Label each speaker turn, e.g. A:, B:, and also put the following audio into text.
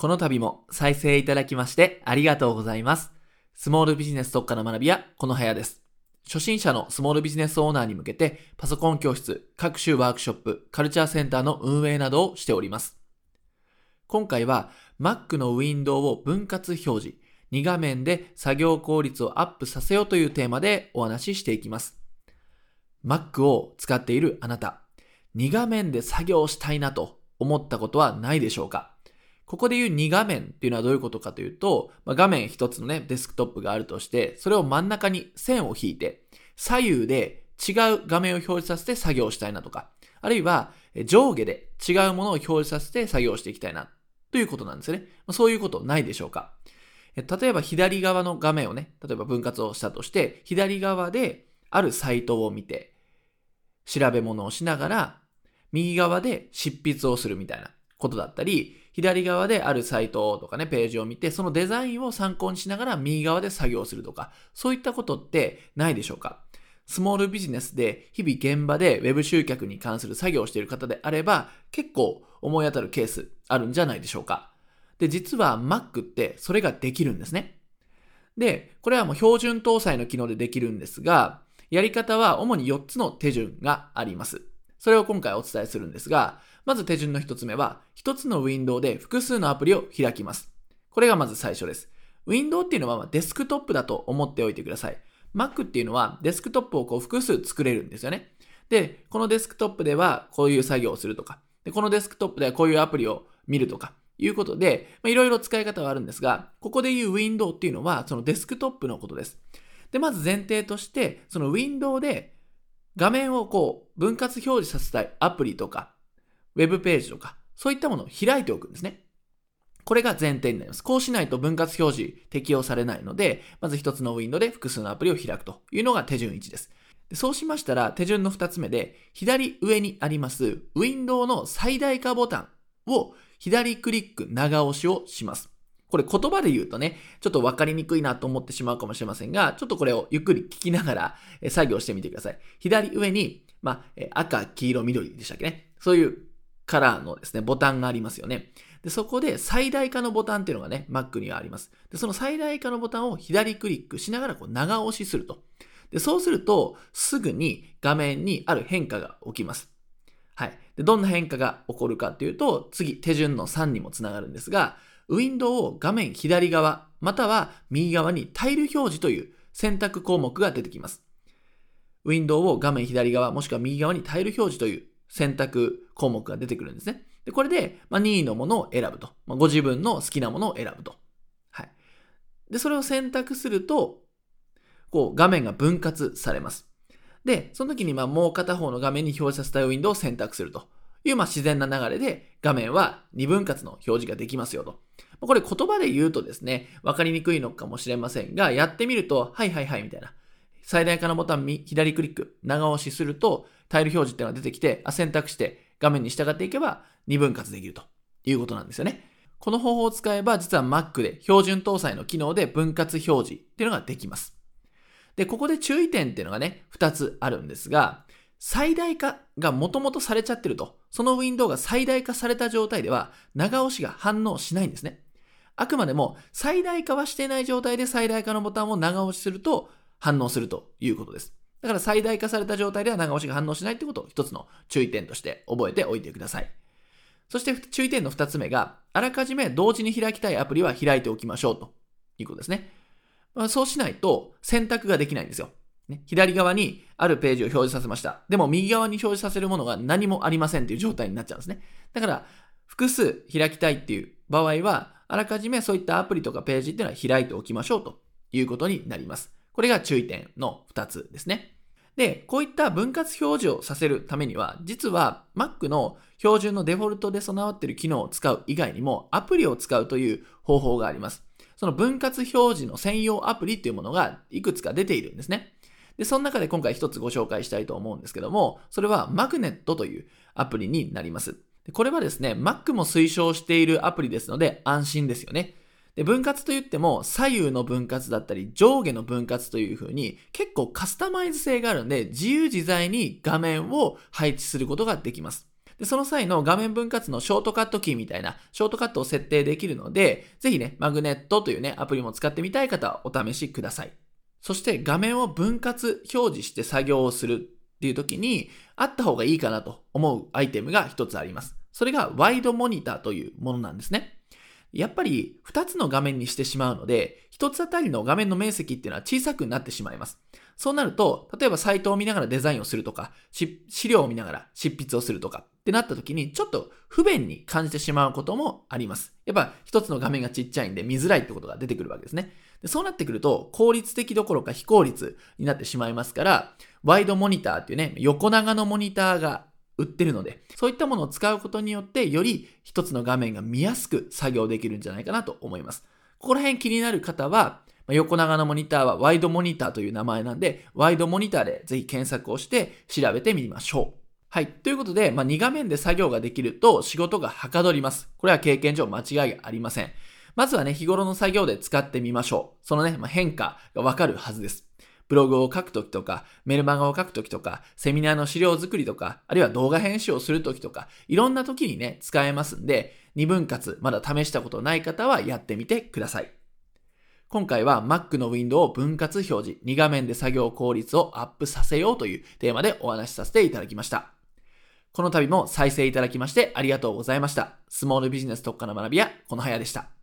A: この度も再生いただきましてありがとうございます。スモールビジネス特化の学び屋、この部屋です。初心者のスモールビジネスオーナーに向けて、パソコン教室、各種ワークショップ、カルチャーセンターの運営などをしております。今回は Mac のウィンドウを分割表示、2画面で作業効率をアップさせようというテーマでお話ししていきます。Mac を使っているあなた、2画面で作業したいなと思ったことはないでしょうか？ここで言う2画面っていうのはどういうことかというと、まあ、画面一つのね、デスクトップがあるとして、それを真ん中に線を引いて、左右で違う画面を表示させて作業したいなとか、あるいは上下で違うものを表示させて作業していきたいなということなんですよね。まあ、そういうことないでしょうか例えば左側の画面をね、例えば分割をしたとして、左側であるサイトを見て、調べ物をしながら、右側で執筆をするみたいなことだったり、左側であるサイトとかね、ページを見て、そのデザインを参考にしながら右側で作業するとか、そういったことってないでしょうか？スモールビジネスで日々現場で Web 集客に関する作業をしている方であれば、結構思い当たるケースあるんじゃないでしょうか？で、実は Mac ってそれができるんですね。で、これはもう標準搭載の機能でできるんですが、やり方は主に4つの手順があります。それを今回お伝えするんですが、まず手順の1つ目は、1つのウィンドウで複数のアプリを開きます。これがまず最初です。ウィンドウっていうのはデスクトップだと思っておいてください。Mac っていうのはデスクトップをこう複数作れるんですよね。で、このデスクトップではこういう作業をするとか、でこのデスクトップではこういうアプリを見るとか、いうことで、いろいろ使い方はあるんですが、ここで言うウィンドウっていうのはそのデスクトップのことです。で、まず前提として、そのウィンドウで画面をこう分割表示させたいアプリとか、ウェブページとか、そういったものを開いておくんですね。これが前提になります。こうしないと分割表示適用されないので、まず一つのウィンドウで複数のアプリを開くというのが手順1です。そうしましたら、手順の2つ目で、左上にありますウィンドウの最大化ボタンを左クリック長押しをします。これ言葉で言うとね、ちょっと分かりにくいなと思ってしまうかもしれませんが、ちょっとこれをゆっくり聞きながら作業してみてください。左上に、まあ、赤、黄色、緑でしたっけね。そういうカラーのですね、ボタンがありますよね。で、そこで最大化のボタンっていうのがね、Mac にはあります。で、その最大化のボタンを左クリックしながらこう長押しすると。で、そうすると、すぐに画面にある変化が起きます。はい。で、どんな変化が起こるかっていうと、次、手順の3にもつながるんですが、ウィンドウを画面左側、または右側にタイル表示という選択項目が出てきます。ウィンドウを画面左側、もしくは右側にタイル表示という選択項目が出てくるんですね。で、これで、まあ、任意のものを選ぶと。まあ、ご自分の好きなものを選ぶと。はい。で、それを選択すると、こう、画面が分割されます。で、その時に、まあ、もう片方の画面に表示させたいウィンドウを選択するという、まあ、自然な流れで、画面は2分割の表示ができますよと。これ言葉で言うとですね、わかりにくいのかもしれませんが、やってみると、はいはいはいみたいな。最大化のボタン左クリック、長押しすると、タイル表示っていうのが出てきて、あ選択して画面に従っていけば2分割できるということなんですよね。この方法を使えば、実は Mac で標準搭載の機能で分割表示っていうのができます。で、ここで注意点っていうのがね、2つあるんですが、最大化がもともとされちゃってると、そのウィンドウが最大化された状態では、長押しが反応しないんですね。あくまでも最大化はしてない状態で最大化のボタンを長押しすると反応するということです。だから最大化された状態では長押しが反応しないということを一つの注意点として覚えておいてください。そして注意点の二つ目が、あらかじめ同時に開きたいアプリは開いておきましょうということですね。まあ、そうしないと選択ができないんですよ。ね、左側にあるページを表示させました。でも右側に表示させるものが何もありませんという状態になっちゃうんですね。だから複数開きたいっていう場合は、あらかじめそういったアプリとかページっていうのは開いておきましょうということになります。これが注意点の2つですね。で、こういった分割表示をさせるためには、実は Mac の標準のデフォルトで備わっている機能を使う以外にも、アプリを使うという方法があります。その分割表示の専用アプリっていうものがいくつか出ているんですね。で、その中で今回一つご紹介したいと思うんですけども、それは Magnet というアプリになります。これはですね、Mac も推奨しているアプリですので安心ですよね。で分割といっても左右の分割だったり上下の分割という風に結構カスタマイズ性があるんで自由自在に画面を配置することができます。で、その際の画面分割のショートカットキーみたいなショートカットを設定できるので、ぜひね、マグネットというね、アプリも使ってみたい方はお試しください。そして画面を分割表示して作業をするっていう時に、あった方がいいかなと思うアイテムが一つあります。それがワイドモニターというものなんですね。やっぱり2つの画面にしてしまうので、1つあたりの画面の面積っていうのは小さくなってしまいます。そうなると、例えばサイトを見ながらデザインをするとか、資料を見ながら執筆をするとかってなった時に、ちょっと不便に感じてしまうこともあります。やっぱ1つの画面がちっちゃいんで見づらいってことが出てくるわけですね。でそうなってくると、効率的どころか非効率になってしまいますから、ワイドモニターっていうね、横長のモニターが売ってるので、そういったものを使うことによって、より一つの画面が見やすく作業できるんじゃないかなと思います。ここら辺気になる方は、横長のモニターはワイドモニターという名前なんで、ワイドモニターでぜひ検索をして調べてみましょう。はい。ということで、まあ、2画面で作業ができると仕事がはかどります。これは経験上間違いありません。まずはね、日頃の作業で使ってみましょう。そのね、まあ、変化がわかるはずです。ブログを書くときとか、メルマガを書くときとか、セミナーの資料作りとか、あるいは動画編集をするときとか、いろんなときにね、使えますんで、2分割、まだ試したことない方はやってみてください。今回は Mac のウィンドウを分割表示、2画面で作業効率をアップさせようというテーマでお話しさせていただきました。この度も再生いただきましてありがとうございました。スモールビジネス特化の学び屋、このはやでした。